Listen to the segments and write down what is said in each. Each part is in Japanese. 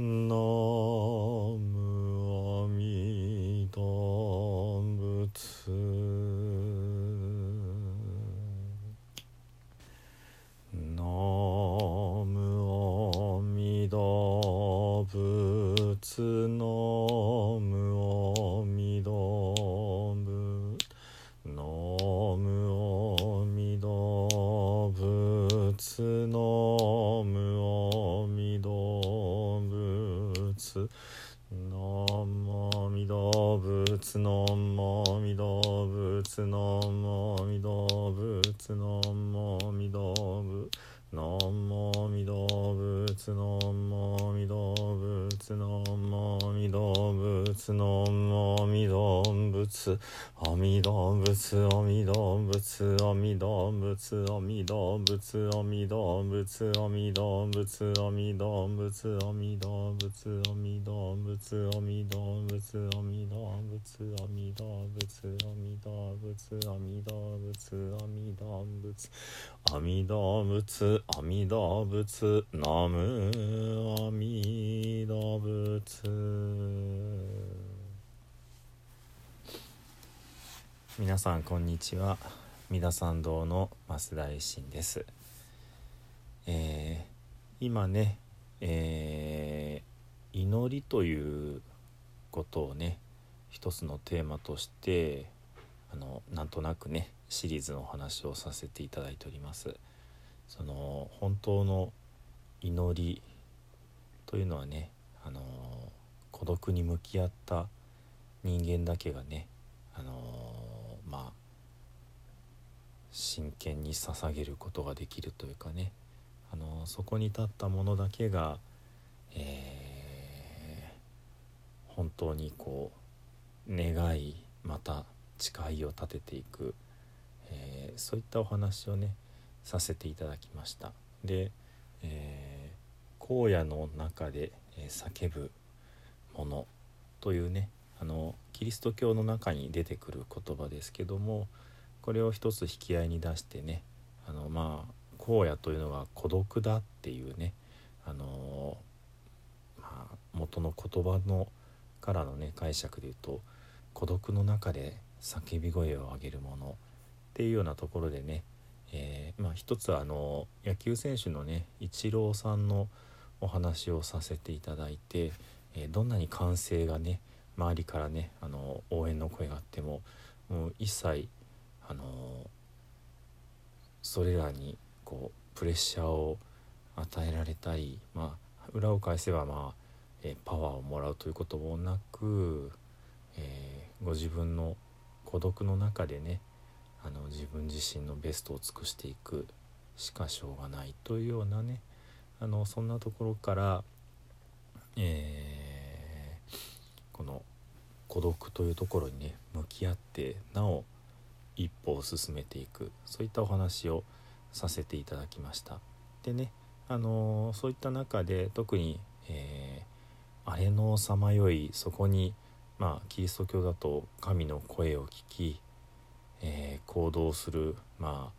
南無阿弥陀仏。南無阿弥陀仏。南無阿弥陀仏。南無阿弥陀仏。南仏ナムアミダ仏ナムアミダ仏ナムアミダ仏ナムアミダ仏ナムアミダ仏ナムアミダ仏ナムアミダ仏ナムアミダ仏阿弥陀仏阿弥陀仏阿弥陀仏阿弥陀仏阿弥陀仏阿弥陀仏阿弥陀仏阿弥陀仏阿弥陀仏阿弥陀仏阿弥陀仏阿弥陀仏阿弥陀仏阿弥陀仏阿弥陀仏阿弥陀仏阿弥陀仏ナム阿弥陀仏皆さんこんにちは。三田参道の増田衛進です、えー、今ね、えー、祈りということをね一つのテーマとしてあのなんとなくねシリーズのお話をさせていただいております。その本当の祈りというのはねあの孤独に向き合った人間だけがねあの真剣に捧げることができるというかね。あのそこに立ったものだけが、えー、本当にこう願いまた誓いを立てていく、えー、そういったお話をねさせていただきました。で、えー、荒野の中で、叫ぶものというねあのキリスト教の中に出てくる言葉ですけどもこれを一つ引き合いに出してねあのまあ荒野というのが孤独だっていうねあの、まあ、元の言葉のからのね解釈で言うと孤独の中で叫び声を上げるものっていうようなところでね、えー、まあ、一つあの野球選手のねイチローさんのお話をさせていただいて、えー、どんなに歓声がね周りからねあの応援の声があってももう一切あのそれらにこうプレッシャーを与えられたり、まあ、裏を返せば、まあえパワーをもらうということもなく、えー、ご自分の孤独の中でねあの自分自身のベストを尽くしていくしかしょうがないというようなねあのそんなところから、えー、この孤独というところにね向き合ってなお一歩を進めていく。そういったお話をさせていただきました。でねあのー、そういった中で特に、えー、あれのさまよいそこにまあキリスト教だと神の声を聞き、えー、行動するまあ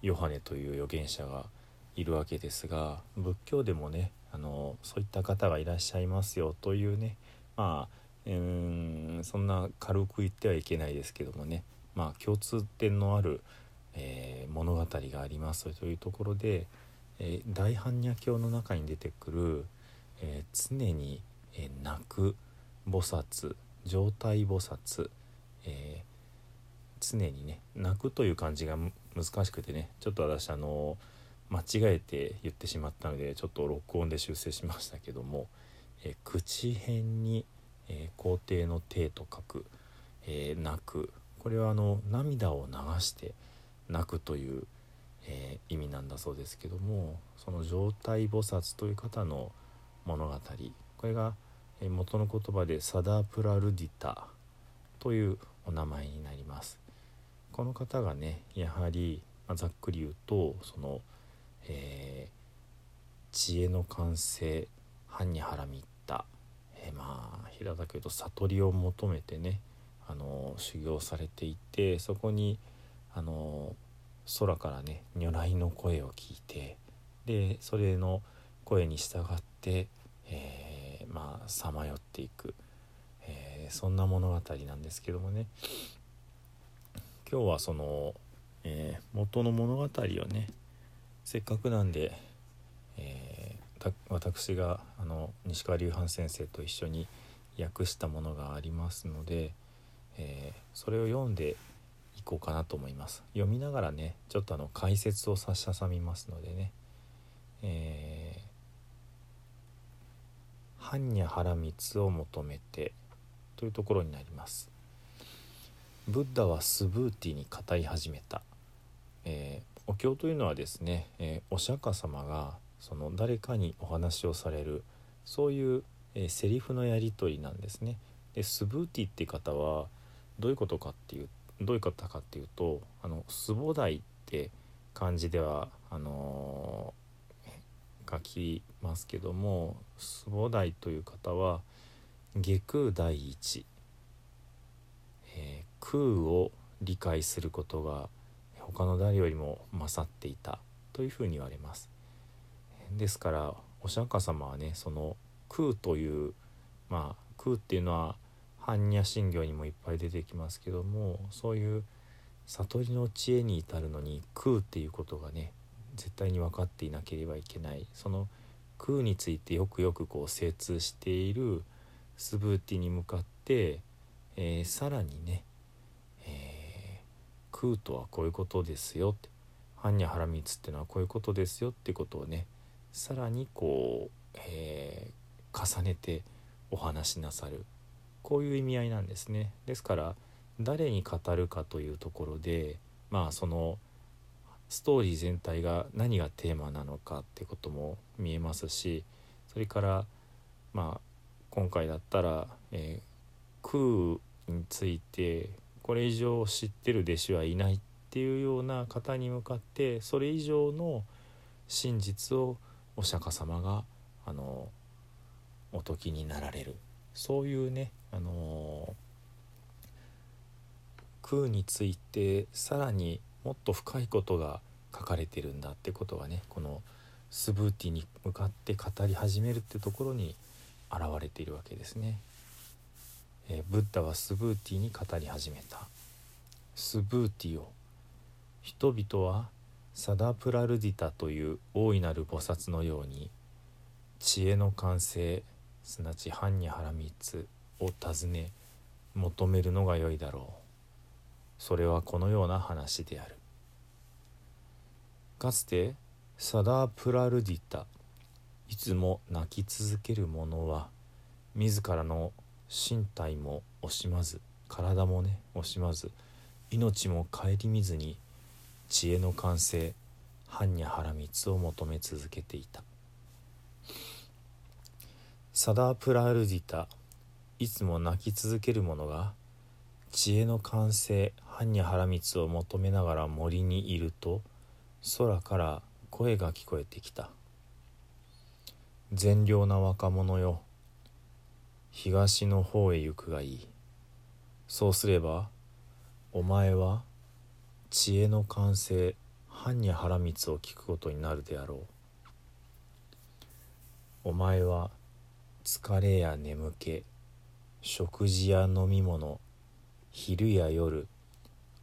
ヨハネという預言者がいるわけですが仏教でもねあのそういった方がいらっしゃいますよというねまあうんそんな軽く言ってはいけないですけどもね。まあ共通点のある、えー、物語がありますというところで、えー、大般若経の中に出てくる、えー、常に、え泣く菩薩状態菩薩、え常にね泣くという漢字が難しくてねちょっと私あの間違えて言ってしまったのでちょっと録音で修正しましたけども、え口辺に「え、皇帝の帝と書く、え、泣くこれはあの涙を流して泣くという、えー、意味なんだそうですけどもその状態菩薩という方の物語これが元の言葉でサダプラルディタというお名前になります。この方がねやはり、まあ、ざっくり言うとその、えー、知恵の完成藩にはらみったえー、まあ平たく言うと悟りを求めてねあの修行されていてそこにあの空からね如来の声を聞いてでそれの声に従って、えー、まあさまよっていく、えー、そんな物語なんですけどもね。今日はその、えー、元の物語をねせっかくなんで、え私があの西川隆範先生と一緒に訳したものがありますので、えー、それを読んでいこうかなと思います。読みながらねちょっとあの解説を差し挟みますのでね。えー、般若波羅蜜を求めてというところになります。ブッダはスブーティに語り始めた、えー、お経というのはですね、えー、お釈迦様がその誰かにお話をされるそういう、えー、セリフのやり取りなんですね。でスブーティって方はどういうことかっていうどういう方かっていうとあのスボって漢字ではあのー、書きますけどもスボという方は下空第一、えー、空を理解することが他の誰よりも勝っていたというふうに言われます。ですからお釈迦様はねその空というまあ空っていうのは般若心経にもいっぱい出てきますけどもそういう悟りの知恵に至るのに空っていうことがね絶対に分かっていなければいけない。その空についてよくよくこう精通しているスブーティに向かって、えー、さらにね、えー、空とはこういうことですよって。般若波羅蜜ってのはこういうことですよってことをねさらにこう、えー、重ねてお話しなさる。こういう意味合いなんですね。ですから誰に語るかというところでまあそのストーリー全体が何がテーマなのかってことも見えますしそれからまあ今回だったら、えー、空についてこれ以上知ってる弟子はいないっていうような方に向かってそれ以上の真実をお釈迦様があのお説きになられるそういうね、あの空についてさらにもっと深いことが書かれてるんだってことがねこのスブーティに向かって語り始めるってところに現れているわけですね。えー、ブッダはスブーティに語り始めた。スブーティを人々はサダプラルディタという大いなる菩薩のように知恵の完成すなわち般若波羅蜜を尋ね求めるのがよいだろう。それはこのような話である。かつてサダープラルディタ。いつも泣き続ける者は自らの身体も惜しまず体もね惜しまず命も顧みずに知恵の完成般若波羅蜜を求め続けていた。サダープラルディタいつも泣き続ける者が知恵の完成般若波羅蜜を求めながら森にいると空から声が聞こえてきた。善良な若者よ東の方へ行くがいい。そうすればお前は知恵の完成般若波羅蜜を聞くことになるであろう。お前は疲れや眠気食事や飲み物昼や夜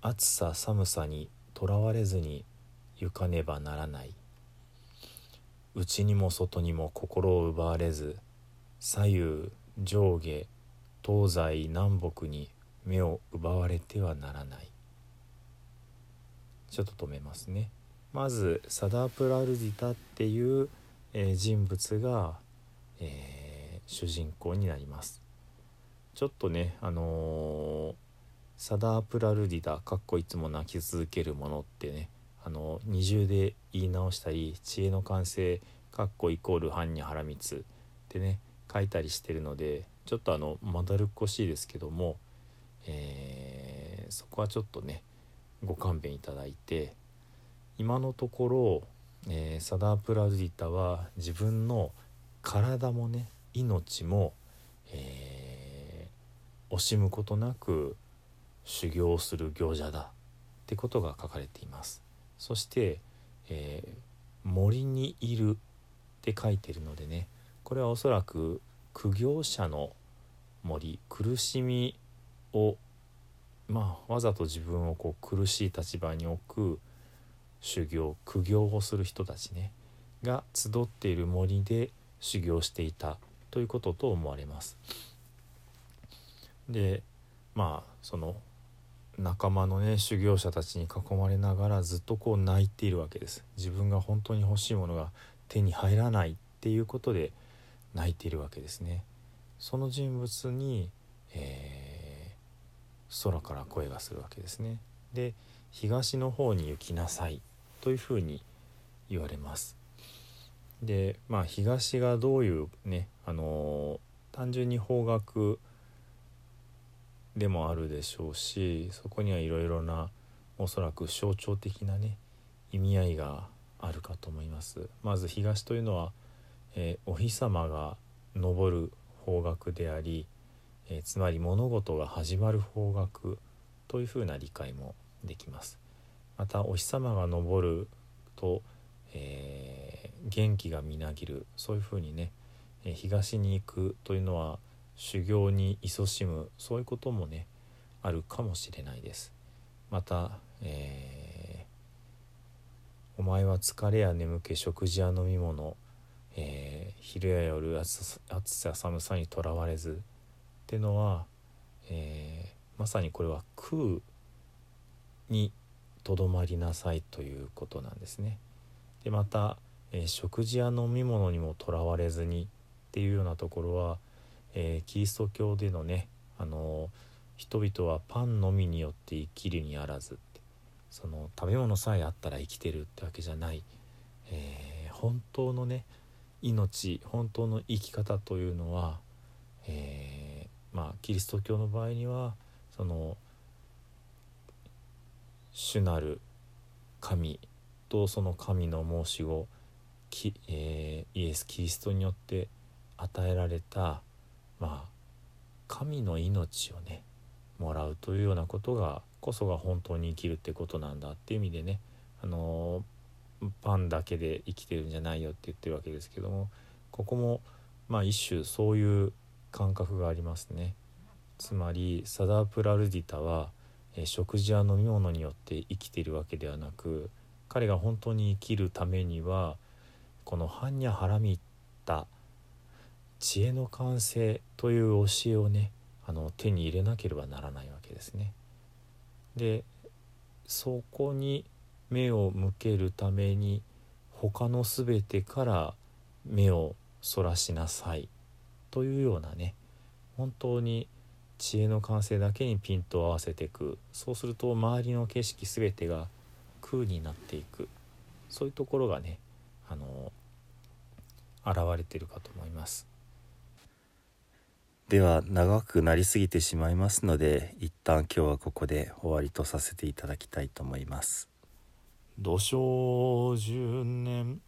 暑さ寒さにとらわれずに行かねばならない。内にも外にも心を奪われず左右上下東西南北に目を奪われてはならない。ちょっと止めますね。まずサダープラルディタっていう、えー、人物が、えー主人公になります。ちょっとねあのー、サダープラルディダかっこいつも泣き続けるものってねあの二重で言い直したり知恵の完成かっこイコール般若波羅蜜ってね書いたりしてるのでちょっとあのまだるっこしいですけども、えー、そこはちょっとねご勘弁いただいて今のところ、えー、サダープラルディタは自分の体もね命も、えー、惜しむことなく修行する行者だってことが書かれています。そして、えー、森にいるって書いてるのでねこれはおそらく苦行者の森苦しみをまあわざと自分をこう苦しい立場に置く修行苦行をする人たちねが集っている森で修行していたということと思われます。でまあその仲間のね修行者たちに囲まれながらずっとこう泣いているわけです。自分が本当に欲しいものが手に入らないっていうことで泣いているわけですね。その人物に、えー、空から声がするわけですね。で東の方に行きなさいというふうに言われます。でまあ東がどういうねあのー、単純に方角でもあるでしょうしそこにはいろいろなおそらく象徴的なね意味合いがあるかと思います。まず東というのは、えー、お日様が昇る方角であり、えー、つまり物事が始まる方角というふうな理解もできます。またお日様が昇ると、えー、元気がみなぎる。そういうふうにね、え東に行くというのは修行に勤しむ。そういうこともねあるかもしれないです。また、えー、お前は疲れや眠気食事や飲み物、えー、昼や夜暑さ寒さにとらわれずってのは、えー、まさにこれは空にとどまりなさいということなんですね。でまた、えー、食事や飲み物にもとらわれずにっていうようなところはえー、キリスト教でのね、あの人々はパンのみによって生きるにあらずその食べ物さえあったら生きてるってわけじゃない、えー、本当のね命本当の生き方というのは、えー、まあキリスト教の場合にはその主なる神とその神の申し子き、えー、イエス・キリストによって与えられたまあ神の命をねもらうというようなことがこそが本当に生きるってことなんだっていう意味でねあのパンだけで生きてるんじゃないよって言ってるわけですけどもここもまあ一種そういう感覚がありますね。つまりサダープラルディタは、え食事や飲み物によって生きているわけではなく彼が本当に生きるためにはこのハンニャハラミッタ知恵の完成という教えをねあの手に入れなければならないわけですね。でそこに目を向けるために他の全てから目をそらしなさい。というようなね本当に知恵の完成だけにピントを合わせていく。そうすると周りの景色全てが空になっていく。そういうところがねあの現れてるかと思います。では長くなりすぎてしまいますので一旦今日はここで終わりとさせていただきたいと思います。土生十年。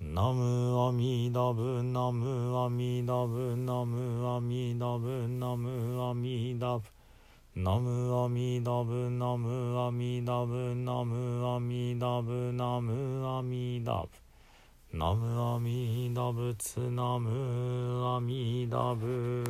ナムアミダブナムアミダブナムアミダブナムアミダブナムアミダブ。ナムアミダブナムアミダブナムアミダブナムアミダ仏ナムアミダブ